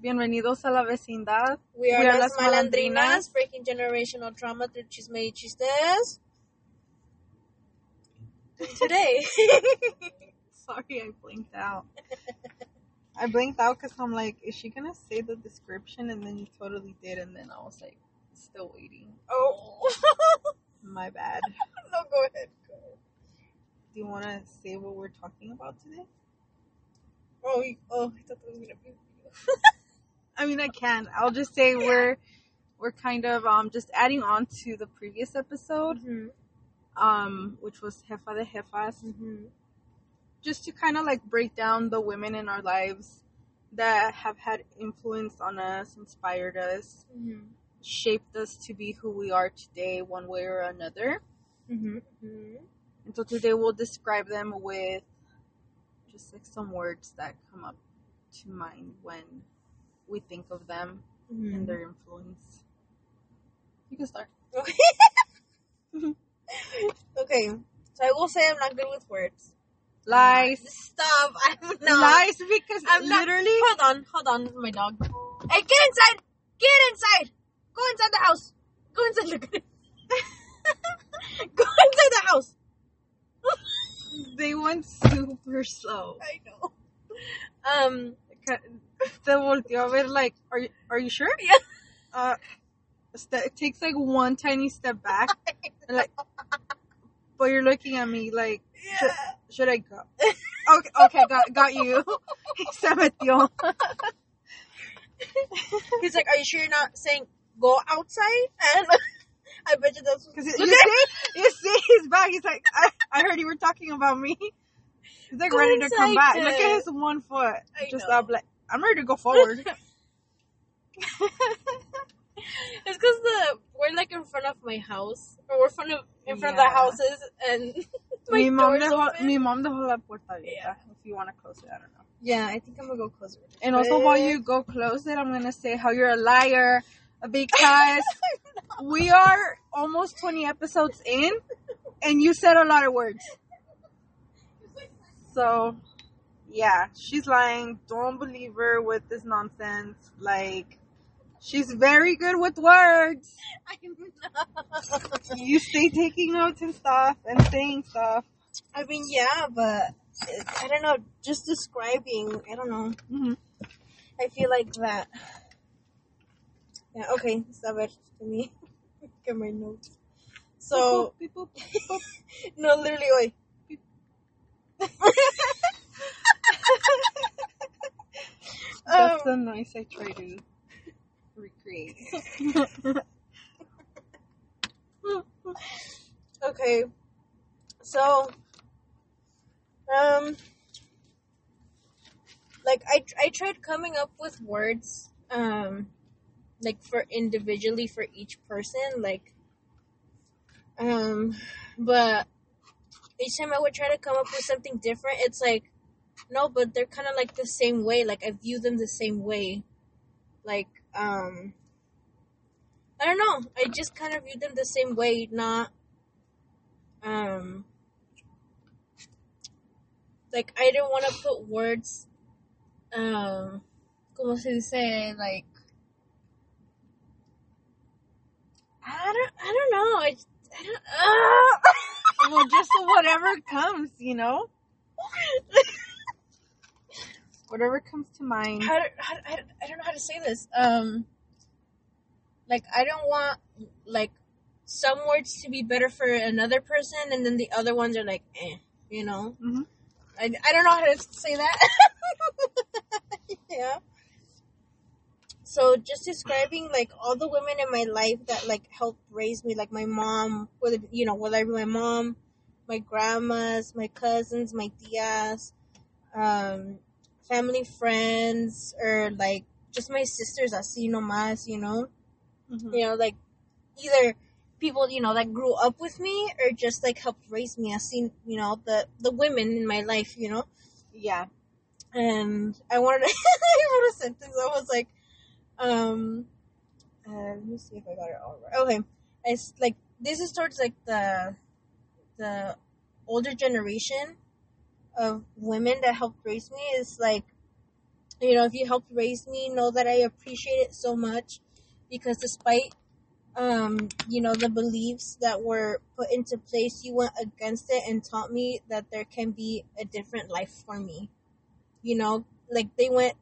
Bienvenidos a la vecindad. We are, We are las las malandrinas, malandrinas. breaking generational trauma through chisme y chistes. Today, Sorry, I blinked out. I blinked out because I'm like, is she gonna say the description? And then you totally did, and then I was like, still waiting. oh, My bad. no, go ahead. Go ahead. Do you want to say what we're talking about today? Oh, oh, I thought that was gonna be. I mean, I can. I'll just say we're we're kind of um just adding on to the previous episode, Mhm. um, which was Jefa de Jefas, just to kind of like break down the women in our lives that have had influence on us, inspired us, Mhm. shaped us to be who we are today, one way or another. Mhm. Mhm. And so today we'll describe them with just like some words that come up to mind when we think of them Mhm. and their influence. You can start. Okay, so I will say I'm not good with words. Lies. Stop! I'm not. Lies because I'm not- literally Hold on, hold on, my dog. Hey, get inside! Get inside! Go inside the house. Go inside the. Go inside the house. they went super slow. I know. Um. Te volteó a ver like, are you, are you sure? Yeah. Uh, it takes like one tiny step back, and like, but you're looking at me like, Yeah. should I go? Okay, okay, got got you. Se metió. He's like, "Are you sure you're not saying go outside?" And I bet you that's. Cause you see, you see his back. He's like, I, I heard you were talking about me. He's like Go ready to come back. then. Look at his one foot. I Just know. up, like I'm ready to go forward. It's because the we're like in front of my house, or we're front of in front of the houses, and my mi mom dejó, open. mi mom dejó la puerta abierta. Yeah. If you want to close it, I don't know. Yeah, I think I'm gonna go closer. And also, while you go close it, I'm gonna say how you're a liar because we are almost 20 episodes in, and you said a lot of words. So, yeah, she's lying. Don't believe her with this nonsense. Like, she's very good with words. I'm not. You stay taking notes and stuff and saying stuff. I mean, yeah, but I don't know. Just describing, I don't know. hmm I feel like that. Yeah. Okay. It for me. Get my notes. So beep, boop. no, literally, wait. That's Um, the noise I try to recreate. Okay. So, um, like I I tried coming up with words, um, like for individually for each person, like, um, but each time I would try to come up with something different, it's like, no, but they're kind of like the same way. Like I view them the same way, like, um. I don't know. I just kind of view them the same way, not um like I didn't want to put words um como se dice like I don't I don't know I, I don't uh, well, just whatever comes, you know? Whatever comes to mind. how, do- how, I, I don't know how to say this um like I don't want like some words to be better for another person and then the other ones are like eh you know Mhm. I, I don't know how to say that. yeah. So just describing like all the women in my life that like helped raise me, like my mom, whether you know, whether it be my mom, my grandmas, my cousins, my tias, um, family friends, or like just my sisters, así nomás, you know, Mhm. you know, like either people you know that grew up with me or just like helped raise me. I seen you know the the women in my life, you know Yeah. and I wanted to, I wrote a sentence. I was like, um, uh, let me see if I got it all right. Okay, it's like this is towards like the the older generation of women that helped raise me. Is like you know, if you helped raise me, know that I appreciate it so much because despite um, you know, the beliefs that were put into place, you went against it and taught me that there can be a different life for me. You know, like they went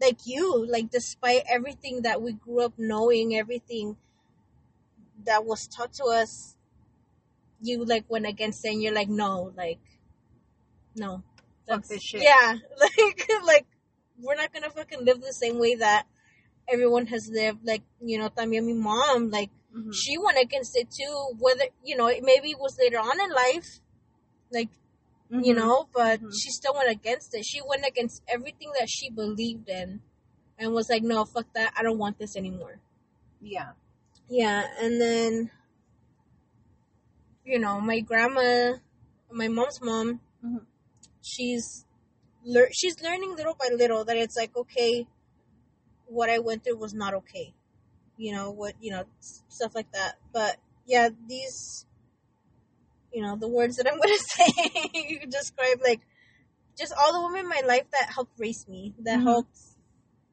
like you, like despite everything that we grew up knowing, everything that was taught to us, you like went against it and you're like, no, like no. Fuck this shit. Yeah. Like like we're not gonna fucking live the same way that everyone has lived. Like, you know, también mi mom, like Mhm. she went against it too. Whether you know, it maybe it was later on in life, like you Mhm. know, but Mhm. she still went against it. She went against everything that she believed in, and was like, "No, fuck that. I don't want this anymore." Yeah. Yeah, and then, you know, my grandma, my mom's mom, Mhm. She's lear- she's learning little by little that it's like okay, what I went through was not okay, you know what you know stuff like that. But yeah, these, you know, the words that I'm gonna say describe like just all the women in my life that helped raise me, that Mhm. helped,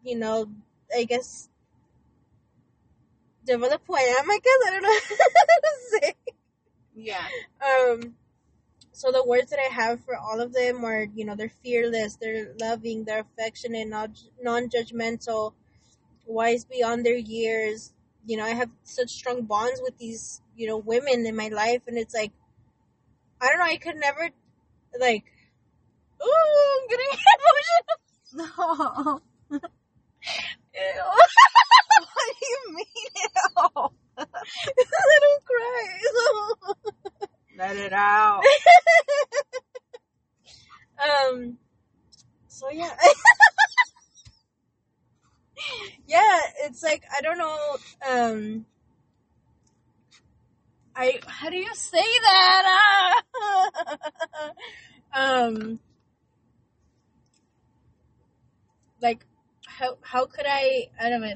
you know, I guess develop who I am. I guess I don't know how to say. Yeah. Um, so the words that I have for all of them are, you know, they're fearless, they're loving, they're affectionate, non-judgmental, wise beyond their years. You know, I have such strong bonds with these, you know, women in my life, and it's like, I don't know, I could never, like, ooh, I'm getting emotional. No. What do you mean? I don't cry. Let it out. um. So yeah. yeah, it's like I don't know. Um. I how do you say that? Ah! um. Like how how could I? I don't know.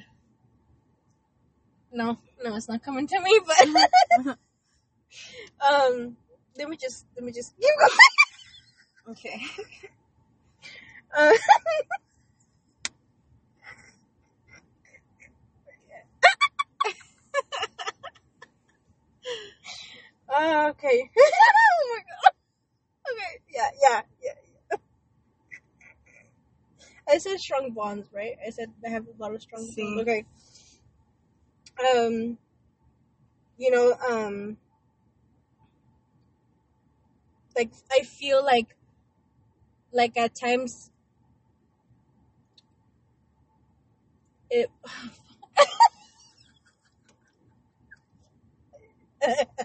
No, no, it's not coming to me. But um, let me just let me just keep going. okay. Uh, Uh, okay. oh my god. Okay. Yeah, yeah, yeah, yeah. I said strong bonds, right? I said I have a lot of strong See. bonds. Okay. Um, you know, um, like I feel like, like at times, it.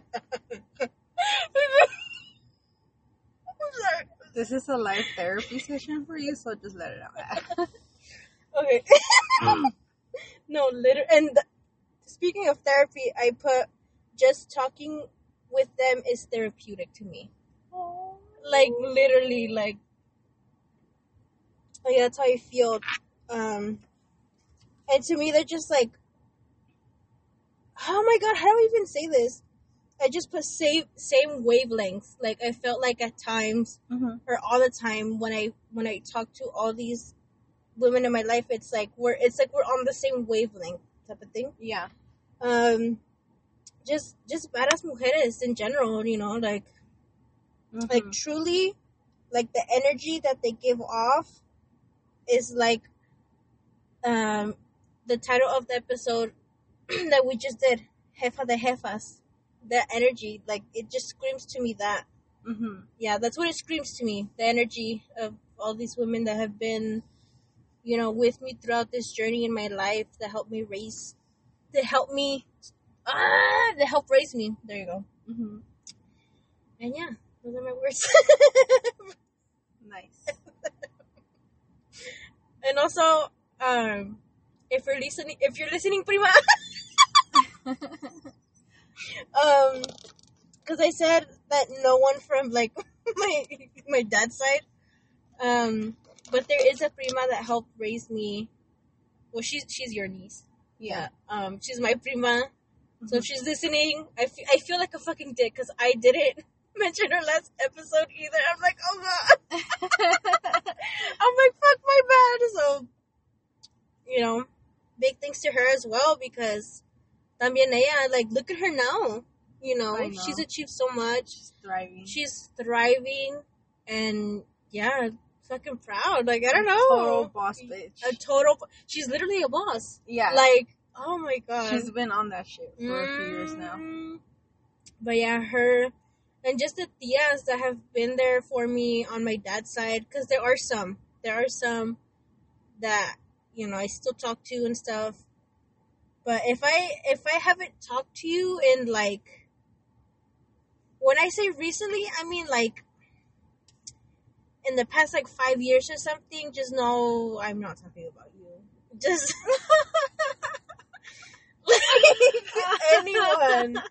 This is a live therapy session for you, so just let it out. Okay. no, literally. And th- speaking of therapy, I put just talking with them is therapeutic to me. Like literally, like like that's how I feel. Um, and to me, they're just like, oh my god, how do I even say this? I just put same same wavelength. Like I felt like at times Mhm. or all the time when I when I talk to all these women in my life, it's like we're it's like we're on the same wavelength type of thing. Yeah. Um, just just badass mujeres in general, you know, like like Mhm. truly, like the energy that they give off is like um the title of the episode that we just did, Jefa de Jefas. That energy, like it just screams to me that Mhm. yeah, that's what it screams to me. The energy of all these women that have been, you know, with me throughout this journey in my life that helped me raise, that help me, ah, that help raise me. There you go. Mhm. And yeah, those are my words. Nice. and also, um, if you're listening, if you're listening, prima, um, because I said that no one from like my my dad's side, um, but there is a prima that helped raise me. Well, she's she's your niece. Yeah. Um, she's my prima. So Mhm. if she's listening, I fe- I feel like a fucking dick because I didn't mention her last episode either. I'm like, oh god. I'm like, fuck my bad. So you know, big thanks to her as well because también ella, like, look at her now. You know, know. she's achieved so much. She's thriving. She's thriving, and yeah, fucking proud. Like, I don't know. Total boss bitch. A total. She's literally a boss. yeah. Like, oh my god. she's been on that shit for a few years now. Mm. But yeah, her and just the tias that have been there for me on my dad's side, because there are some, there are some that you know I still talk to and stuff. But if I if I haven't talked to you in like, when I say recently, I mean like in the past like five years or something. Just know I'm not talking about you. Just like anyone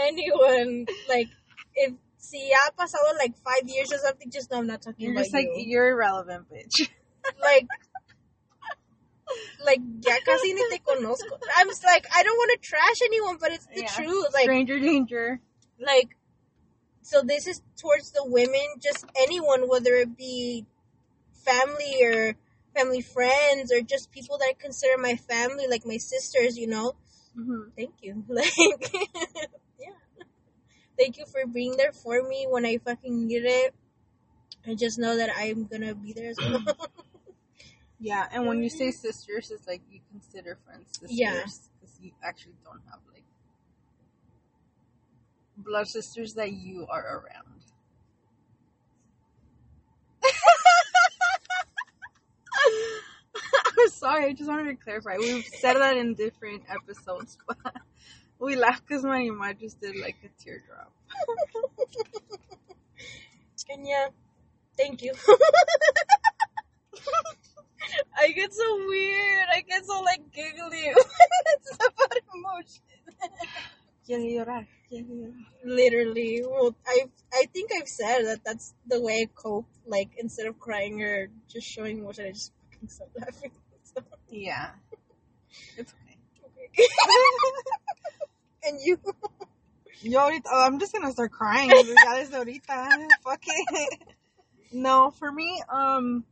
anyone like if si ha pasado like five years or something, just know I'm not talking You're about just like you. you're irrelevant, bitch. like like ya casi ni te conozco. I'm just like I don't want to trash anyone, but it's the Yeah. truth. Like Stranger danger. like so this is towards the women, just anyone, whether it be family or family friends or just people that I consider my family, like my sisters, you know. hmm thank you. Like. Thank you for being there for me when I fucking need it. I just know that I'm gonna be there as well. Yeah, and when you say sisters, it's like you consider friends sisters. Yeah. Because you actually don't have like blood sisters that you are around. I'm sorry, I just wanted to clarify. We've said that in different episodes, but we laugh because my mom just did like a teardrop. and yeah, thank you. I get so weird. I get so like giggly. it's about emotion. Quiere llorar, quiere llorar. Literally, well, I I think I've said that that's the way I cope. Like instead of crying or just showing emotion, I just fucking start laughing. So, Yeah. It's okay. okay. And you? Yo, ahorita, oh, I'm just gonna start crying. Ya desde ahorita. Fuck it. No, for me, um,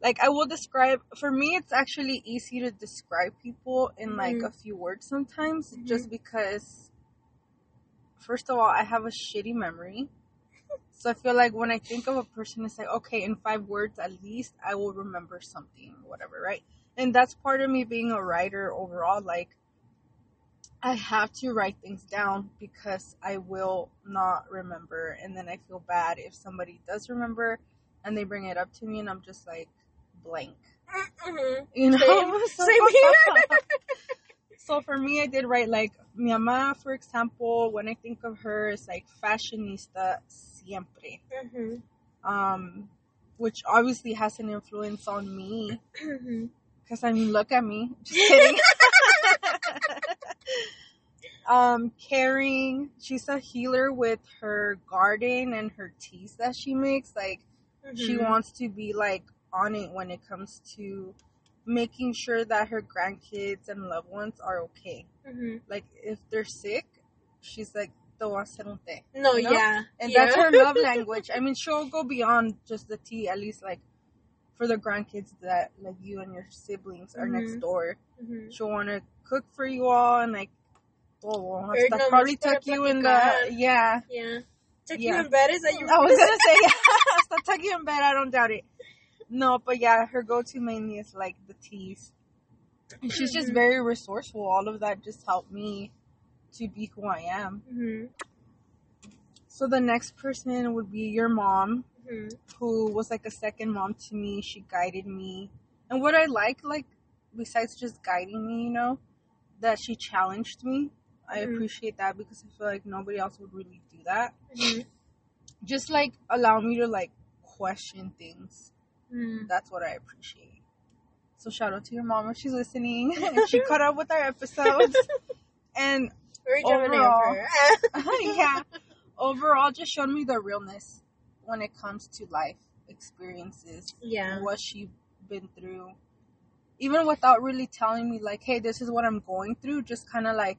like I will describe. For me, it's actually easy to describe people in like Mhm. a few words sometimes, Mhm. just because. First of all, I have a shitty memory. So I feel like when I think of a person, it's like, okay, in five words at least, I will remember something, whatever, right? And that's part of me being a writer overall. Like, I have to write things down because I will not remember. And then I feel bad if somebody does remember and they bring it up to me and I'm just like blank. Mm-hmm. You know? Same- so, same here. so for me, I did write like mi mamá, for example, when I think of her, it's like fashionista siempre. Mm-hmm. Um, which obviously has an influence on me Mm-hmm. because I mean, look at me. Just kidding. um, caring. She's a healer with her garden and her teas that she makes. Like, she Mm-hmm. wants to be like on it when it comes to making sure that her grandkids and loved ones are okay. Mm-hmm. Like, if they're sick, she's like, te voy a hacer un té. No, You yeah, And yeah. that's her love language. I mean, she'll go beyond just the tea, at least like for the grandkids that like you and your siblings are next Mhm. door. Mhm. She'll want to cook for you all and like, oh, nomás probably tuck you in the, yeah. Yeah. Took Yeah. you in bed? Is that you? I was gonna say, hasta tuck you in bed, I don't doubt it. No, but yeah, her go-to mainly is like the teas. And she's just Mhm. very resourceful. All of that just helped me to be who I am. Mm-hmm. So the next person would be your mom. Mm-hmm. who was like a second mom to me. She guided me. And what I like, like, besides just guiding me, you know, that she challenged me. I Mhm. appreciate that because I feel like nobody else would really do that. Mm-hmm. Just like allow me to like question things. Mm-hmm. That's what I appreciate. So shout out to your mom if she's listening. and she caught up with our episodes. and Overall. yeah, overall, just showed me the realness when it comes to life experiences. Yeah. what she's been through. Even without really telling me, like, hey, this is what I'm going through, just kind of like,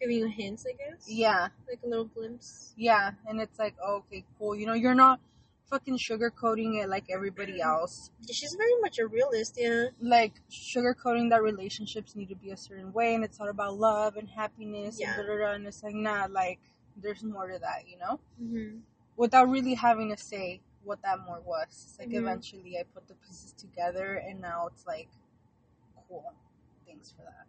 Giving you hints, I guess. yeah, Like a little glimpse. yeah. And it's like, oh, okay, cool. You know, you're not fucking sugarcoating it like everybody else. She's very much a realist, yeah. Like sugarcoating that relationships need to be a certain way and it's all about love and happiness Yeah. and da, da, da, and it's like nah, like there's more to that, you know? Mm-hmm. Without really having to say what that more was. It's like Mhm. eventually I put the pieces together and now it's like cool. Thanks for that.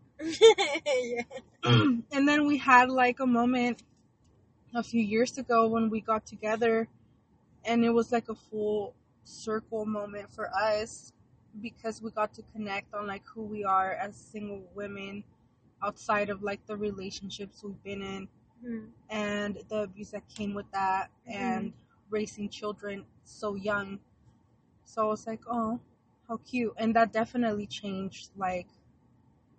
yeah. and then we had like a moment a few years ago when we got together and it was like a full circle moment for us because we got to connect on like who we are as single women outside of like the relationships we've been in Mhm. and the abuse that came with that and raising children so young so i was like oh how cute and that definitely changed like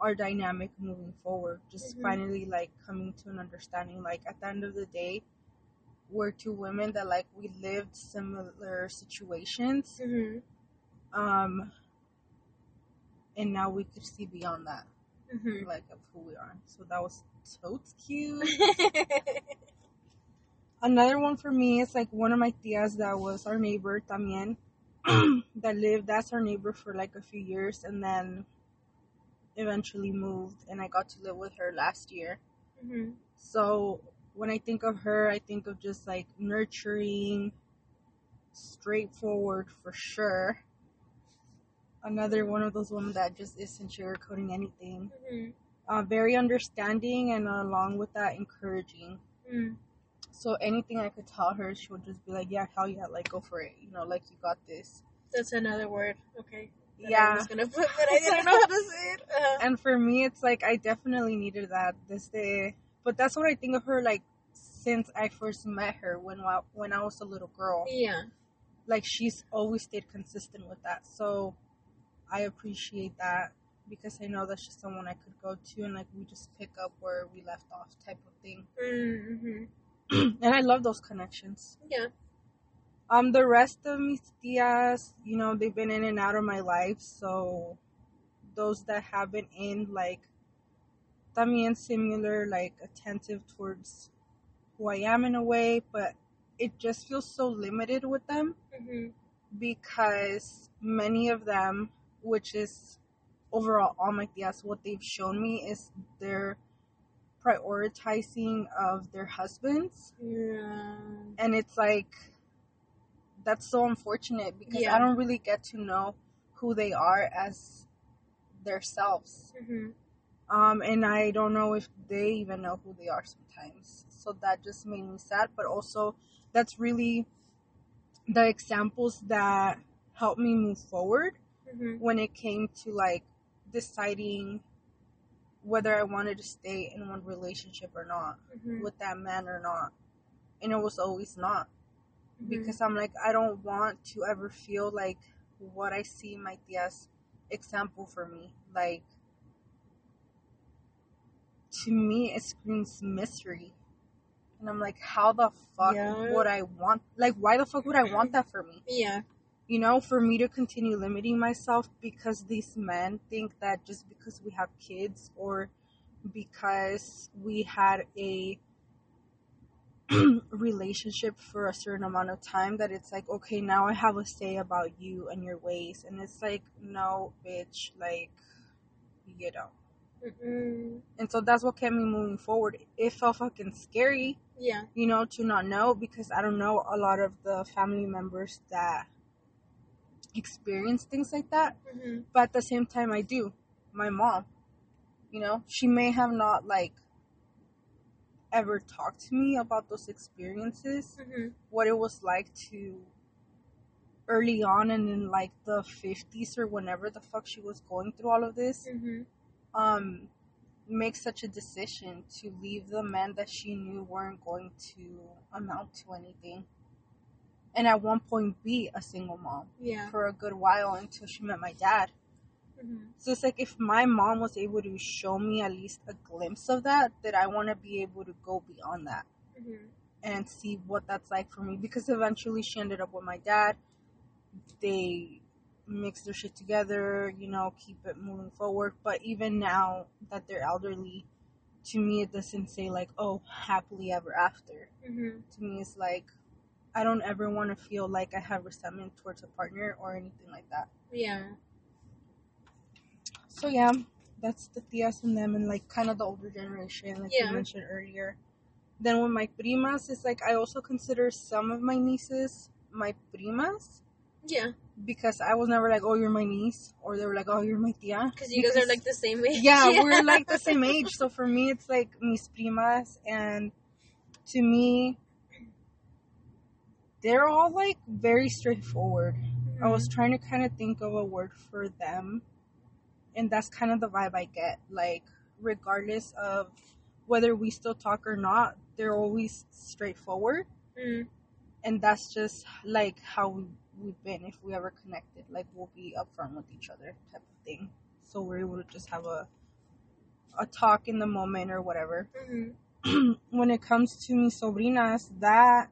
our dynamic moving forward just Mhm. finally like coming to an understanding like at the end of the day we're two women that like we lived similar situations Mhm. um and now we could see beyond that Mhm. like of who we are so that was totes cute Another one for me is like one of my tias that was our neighbor también that lived that's our neighbor for like a few years and then eventually moved and I got to live with her last year. Mhm. So when I think of her, I think of just like nurturing, straightforward for sure. Another one of those women that just isn't sugarcoating anything. Mhm. Uh, very understanding and along with that, encouraging. Mhm. So anything I could tell her, she would just be like, "Yeah, hell yeah, like go for it. You know, like you got this." That's another word. Okay. that I Yeah. was gonna put, but I didn't know how to say it. Uh, And for me, it's like I definitely needed that this day. But that's what I think of her like since I first met her when when I was a little girl. yeah. Like she's always stayed consistent with that. So I appreciate that because I know that's just someone I could go to and like we just pick up where we left off type of thing. Mm-hmm. and I love those connections. Yeah. Um, the rest of mis tias, you know, they've been in and out of my life. So those that have been in, like, también similar, like, attentive towards who I am in a way, but it just feels so limited with them Mm-hmm. because many of them, which is overall all my tias, what they've shown me is their prioritizing of their husbands Yeah. and it's like that's so unfortunate because Yeah. I don't really get to know who they are as themselves. Mm-hmm. Um, and I don't know if they even know who they are sometimes. So that just made me sad, but also that's really the examples that helped me move forward Mm-hmm. when it came to like deciding whether I wanted to stay in one relationship or not Mm-hmm. with that man or not. And it was always not Mm-hmm. because I'm like I don't want to ever feel like what I see my tia's example for me. Like to me it screams misery. And I'm like, how the fuck Yeah. would I want like why the fuck would I want that for me? Yeah. You know, for me to continue limiting myself because these men think that just because we have kids or because we had a relationship for a certain amount of time that it's like okay now i have a say about you and your ways and it's like no bitch like you know Mm-mm. and so that's what kept me moving forward it felt fucking scary Yeah. you know to not know because i don't know a lot of the family members that experience things like that Mm-hmm. but at the same time i do my mom you know she may have not like ever talked to me about those experiences Mm-hmm. what it was like to early on and in like the 50s or whenever the fuck she was going through all of this Mm-hmm. um make such a decision to leave the men that she knew weren't going to amount to anything and at one point be a single mom Yeah. for a good while until she met my dad Mm-hmm. so it's like if my mom was able to show me at least a glimpse of that that i want to be able to go beyond that Mm-hmm. and see what that's like for me because eventually she ended up with my dad. They mix their shit together, you know, keep it moving forward. But even now that they're elderly, to me it doesn't say like, oh, happily ever after. Mm-hmm. To me it's like, I don't ever want to feel like I have resentment towards a partner or anything like that. Yeah. So yeah, that's the tias and them and like kind of the older generation, like Yeah. you mentioned earlier. Then with my primas, it's like I also consider some of my nieces my primas Yeah. because I was never like, oh, you're my niece, or they were like, oh, you're my tia. Because you guys are like the same age. yeah, we're like the same age. So for me, it's like mis primas, and to me, they're all like very straightforward. I was Mm-hmm. trying to kind of think of a word for them, and that's kind of the vibe I get. Like, regardless of whether we still talk or not, they're always straightforward, Mm. and that's just like how we, we've been. If we ever connected, like we'll be upfront with each other, type of thing. So we're able to just have a a talk in the moment or whatever. Mhm. when it comes to mi sobrinas, that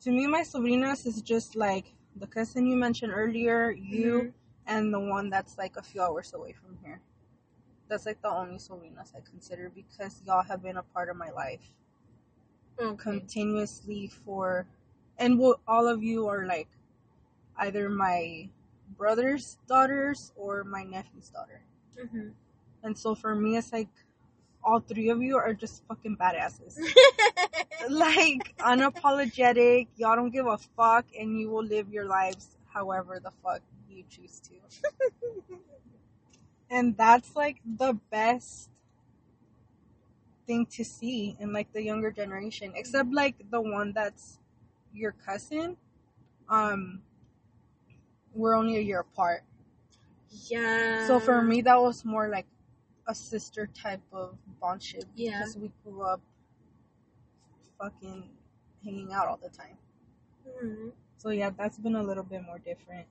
to me, my sobrinas is just like the cousin you mentioned earlier, you, Mhm. and the one that's like a few hours away from here. That's like the only sobrinas I consider because y'all have been a part of my life Okay. continuously for, and well, all of you are like either my brother's daughters or my nephew's daughter. Mhm. And so for me, it's like all three of you are just fucking badasses. like unapologetic. Y'all don't give a fuck, and you will live your lives however the fuck you choose to. and that's like the best thing to see in like the younger generation, except like the one that's your cousin. Um, we're only a year apart. yeah. So for me, that was more like a sister type of bondship Yeah. because we grew up fucking hanging out all the time. Mhm. So yeah, that's been a little bit more different.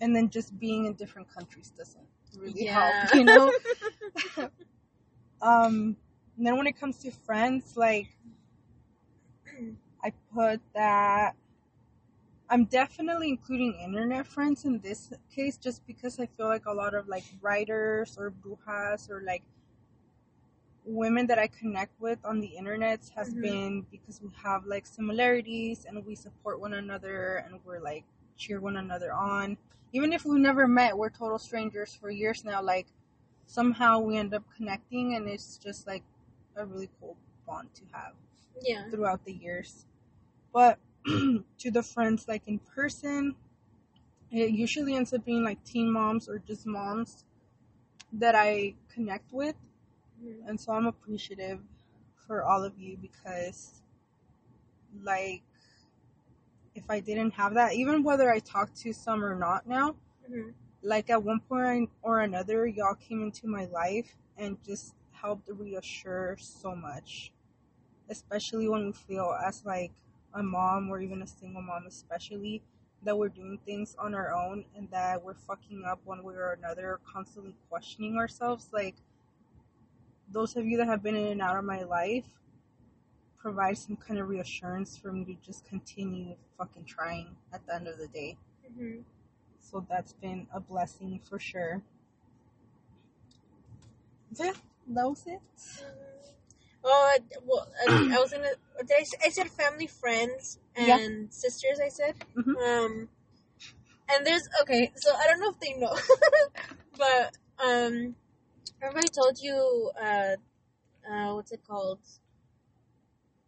And then just being in different countries doesn't really Yeah. help, you know. um, and then when it comes to friends, like I put that I'm definitely including internet friends in this case just because I feel like a lot of like writers or brujas or like women that I connect with on the internet has Mhm. been because we have like similarities and we support one another and we're like cheer one another on. Even if we never met, we're total strangers for years now. Like somehow we end up connecting and it's just like a really cool bond to have yeah. throughout the years. But to the friends like in person, it usually ends up being like teen moms or just moms that I connect with. Mhm. And so I'm appreciative for all of you because, like, if I didn't have that, even whether I talk to some or not now, Mhm. like at one point or another, y'all came into my life and just helped reassure so much. Especially when we feel as like a mom or even a single mom, especially that we're doing things on our own and that we're fucking up one way or another, constantly questioning ourselves. Like those of you that have been in and out of my life provide some kind of reassurance for me to just continue fucking trying at the end of the day. Mhm. So that's been a blessing for sure. Yeah, that was it. Oh, I- well, I, I was gonna. Did I, I said family, friends, and Yeah. sisters. I said. Mhm. Um, and there's okay. So I don't know if they know, but um, remember I told you uh, uh, what's it called?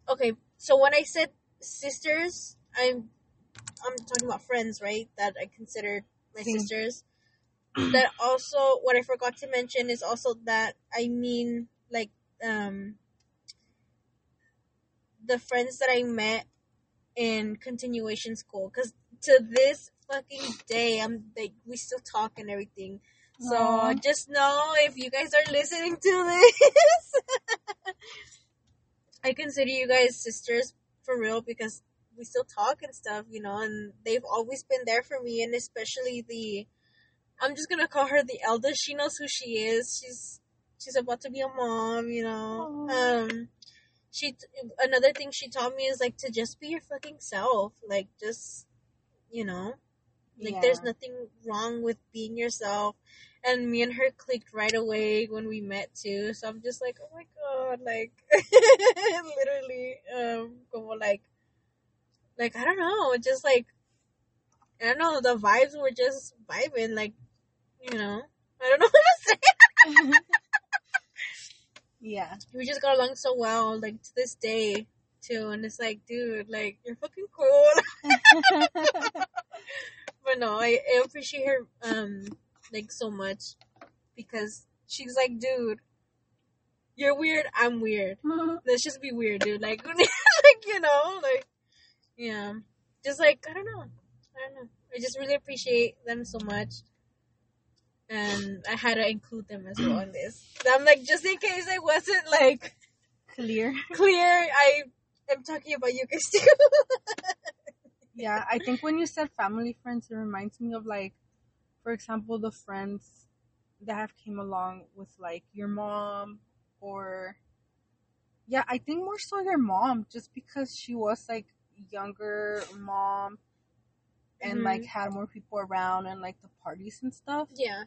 Okay, so when I said sisters, I'm I'm talking about friends, right? That I consider my sisters. that also, what I forgot to mention is also that I mean like um the friends that I met in continuation school because to this fucking day I'm like we still talk and everything. So Aw. just know if you guys are listening to this, I consider you guys sisters for real because we still talk and stuff, you know, and they've always been there for me, and especially the, I'm just gonna call her the eldest. She knows who she is. She's she's about to be a mom, you know. Aw. Um, she another thing she taught me is like to just be your fucking self, like just, you know, like there's nothing wrong with being yourself. And me and her clicked right away when we met too. So I'm just like, oh my god, like literally, um, como like like I don't know, just like I don't know, the vibes were just vibing, like you know, I don't know what to say. yeah. We just got along so well, like to this day too, and it's like, dude, like you're fucking cool. but no, I, I appreciate her um like so much because she's like, dude, you're weird, I'm weird. Let's just be weird, dude. Like, like you know, like yeah, just like I don't know, I don't know. I just really appreciate them so much, and I had to include them as well in this. I'm like, just in case I wasn't like Clear. clear, I am talking about you guys too. Yeah, I think when you said family friends, it reminds me of like, for example, the friends that have came along with like your mom or yeah, I think more so your mom, just because she was like younger mom and Mhm. like had more people around and like the parties and stuff. yeah.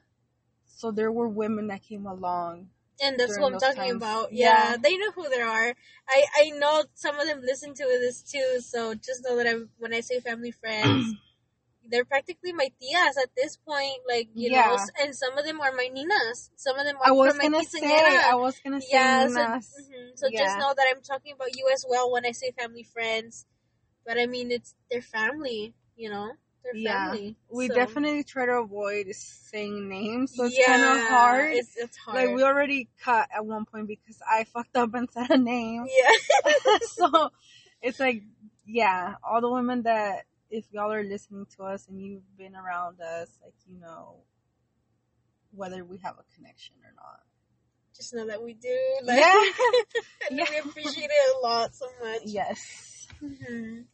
So there were women that came along. And that's what I'm talking times. about. Yeah, Yeah. they know who they are. I I know some of them listen to this too, so just know that I'm when I say family friends, they're practically my tias at this point. Like you know, Yeah. s- and some of them are my ninas. Some of them are I was gonna say. I was gonna say, yeah, so, Ninas. mhm. so just know that I'm talking about you as well when I say family friends. But I mean, it's their family. You know, their Yeah. family. we So, definitely try to avoid saying names, so it's kind of hard. It's it's hard. Like we already cut at one point because I fucked up and said a name. yeah. so it's like, yeah, all the women that if y'all are listening to us and you've been around us, like you know whether we have a connection or not. just know that we do. Like, Yeah. and Yeah. we appreciate it a lot so much. Yes. hmm And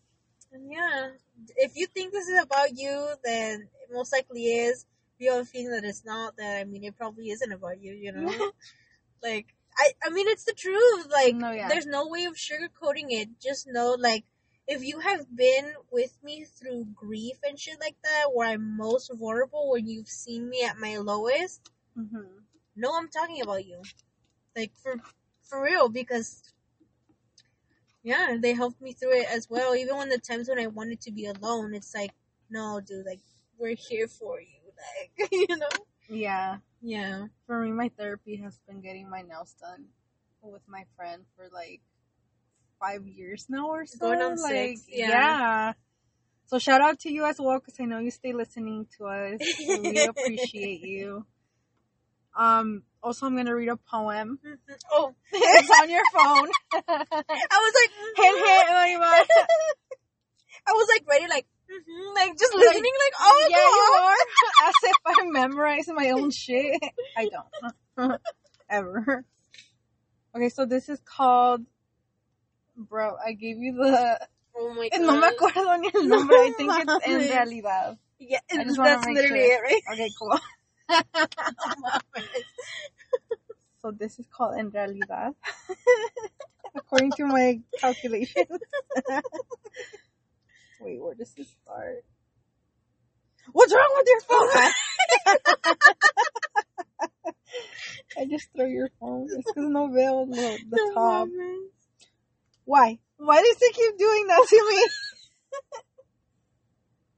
yeah, if you think this is about you, then it most likely is. If you have a feeling that it's not, then I mean, it probably isn't about you. You know, like I, I mean, it's the truth. Like, No, yeah. there's no way of sugarcoating it. Just know, like, if you have been with me through grief and shit like that, where I'm most vulnerable, when you've seen me at my lowest, hmm know I'm talking about you. Like for for real because yeah, they helped me through it as well. Even when the times when I wanted to be alone, it's like, no, dude, like we're here for you. Like you know? Yeah. Yeah. For me, my therapy has been getting my nails done with my friend for like five years now or so. Going on like, six, yeah. So shout out to you as well because I know you stay listening to us. we appreciate you. Um. Also, I'm gonna read a poem. Oh, it's on your phone. I was like, hit, like, I was like ready, like, mhm, like just Like, listening, like, oh yeah, you are. As if I memorize my own shit. I don't. Ever. Okay, so this is called. Bro, I gave you the. Oh my God. No me acuerdo ni el nombre. I think it's en realidad. Yeah, that's literally sure. it, right? Okay, cool. So this is called en realidad. According to my calculations. Wait, where does this start? What's wrong with your phone? I just throw your phone. It's because no veo the, the top. Why? Why does it keep doing that to me?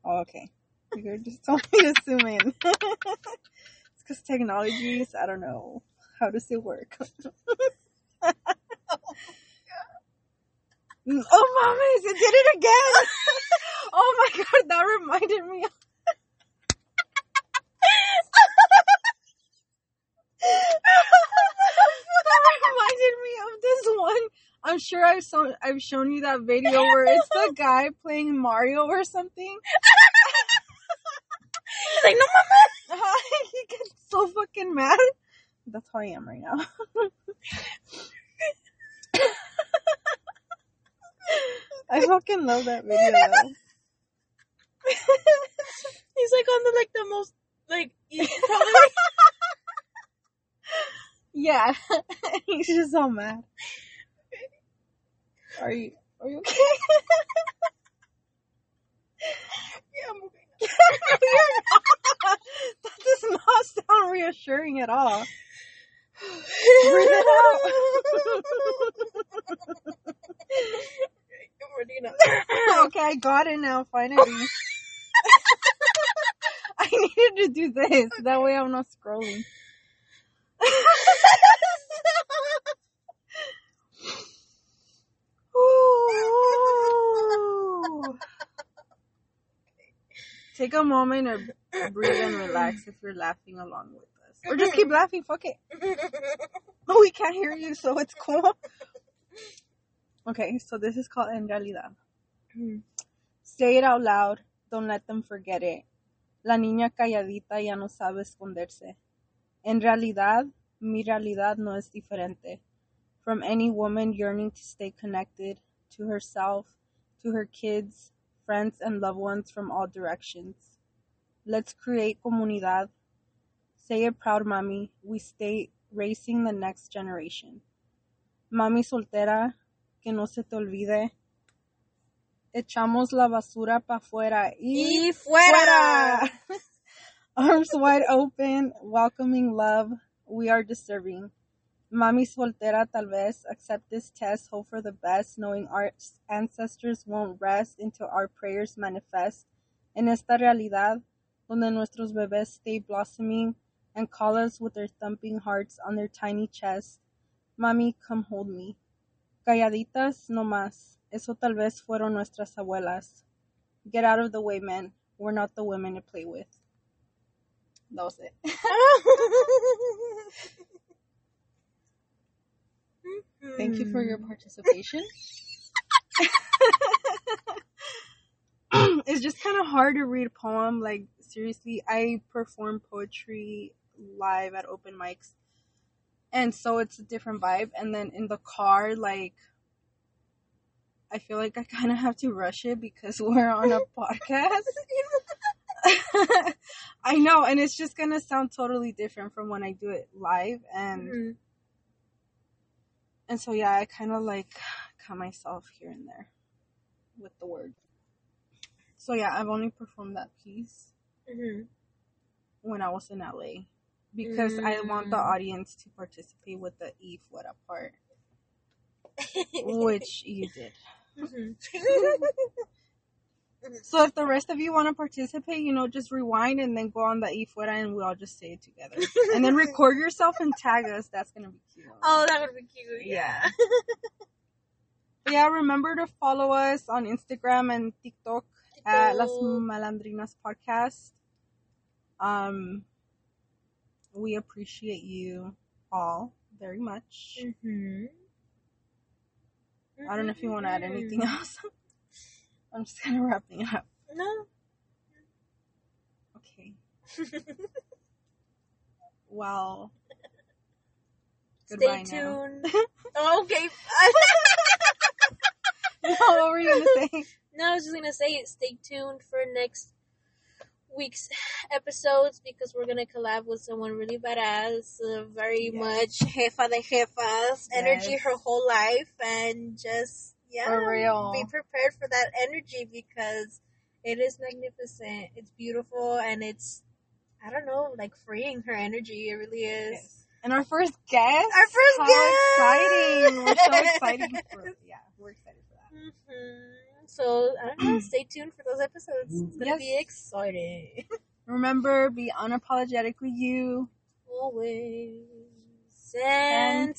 oh, okay. You just zoom in. it's because technologies, I don't know. How does it work? Mm, oh, mames, it did it again. oh my god, that reminded me. that reminded me of this one. I'm sure I've shown I've shown you that video where it's the guy playing Mario or something. He's like, no, mama. he gets so fucking mad. That's how I am right now. I fucking love that video. He's like on the like the most like probably Yeah. He's just so mad. Are you are you okay? yeah, I'm okay. That does not sound reassuring at all. Breathe it out. okay, I got it now, finally. I needed to do this. That way I'm not scrolling. Ooh. Take a moment or breathe and relax if you're laughing along with us. Or just keep laughing, fuck it. Oh, we can't hear you, so it's cool. Okay, so this is called En Realidad. Mm-hmm. Say it out loud. Don't let them forget it. La niña calladita ya no sabe esconderse. En realidad, mi realidad no es diferente. From any woman yearning to stay connected to herself, to her kids, friends, and loved ones from all directions. Let's create comunidad. Say it proud, mami. We stay raising the next generation. Mami soltera, que no se te olvide. Echamos la basura pa fuera y Y fuera. Arms wide open, welcoming love. We are deserving. Mami soltera tal vez accept this test, hope for the best, knowing our ancestors won't rest until our prayers manifest. En esta realidad, donde nuestros bebés stay blossoming and call us with their thumping hearts on their tiny chests. Mami, come hold me. Calladitas, no más. Eso tal vez fueron nuestras abuelas. Get out of the way, men. We're not the women to play with. That was it. Thank you for your participation. it's just kind of hard to read a poem. Like, seriously, I perform poetry live at open mics. And so it's a different vibe. And then in the car, like, I feel like I kind of have to rush it because we're on a podcast. I know, and it's just gonna sound totally different from when I do it live, and Mhm. And so yeah, I kind of like cut myself here and there with the word. So yeah, I've only performed that piece Mhm. when I was in LA because I want the Mm. audience to participate with the E fuera part, which you did. Mhm. So if the rest of you want to participate, you know, just rewind and then go on the E fuera and we all just say it together. And then record yourself and tag us. That's gonna be cute. Oh, that would be cute. Yeah. But yeah, remember to follow us on Instagram and TikTok at Las Malandrinas Podcast. Um, we appreciate you all very much. Mhm. I don't know if you want to add anything else. I'm just kind of wrapping it up. No. Okay. Well, Stay goodbye tuned. Okay. what were you gonna say? no, I was just gonna say, stay tuned for next week's episodes because we're gonna collab with someone really badass, uh, very Yes. much jefa de jefas energy her whole life, and just yeah, For real. be prepared for that energy because it is magnificent. It's beautiful and it's I don't know, like freeing her energy. It really is. Yes. And our first guest. Our first How guest! exciting! We're so excited for yeah, we're excited for that. hmm So I don't know. Stay tuned for those episodes. It's gonna Yes. be exciting. Remember, be unapologetically you. Always And and.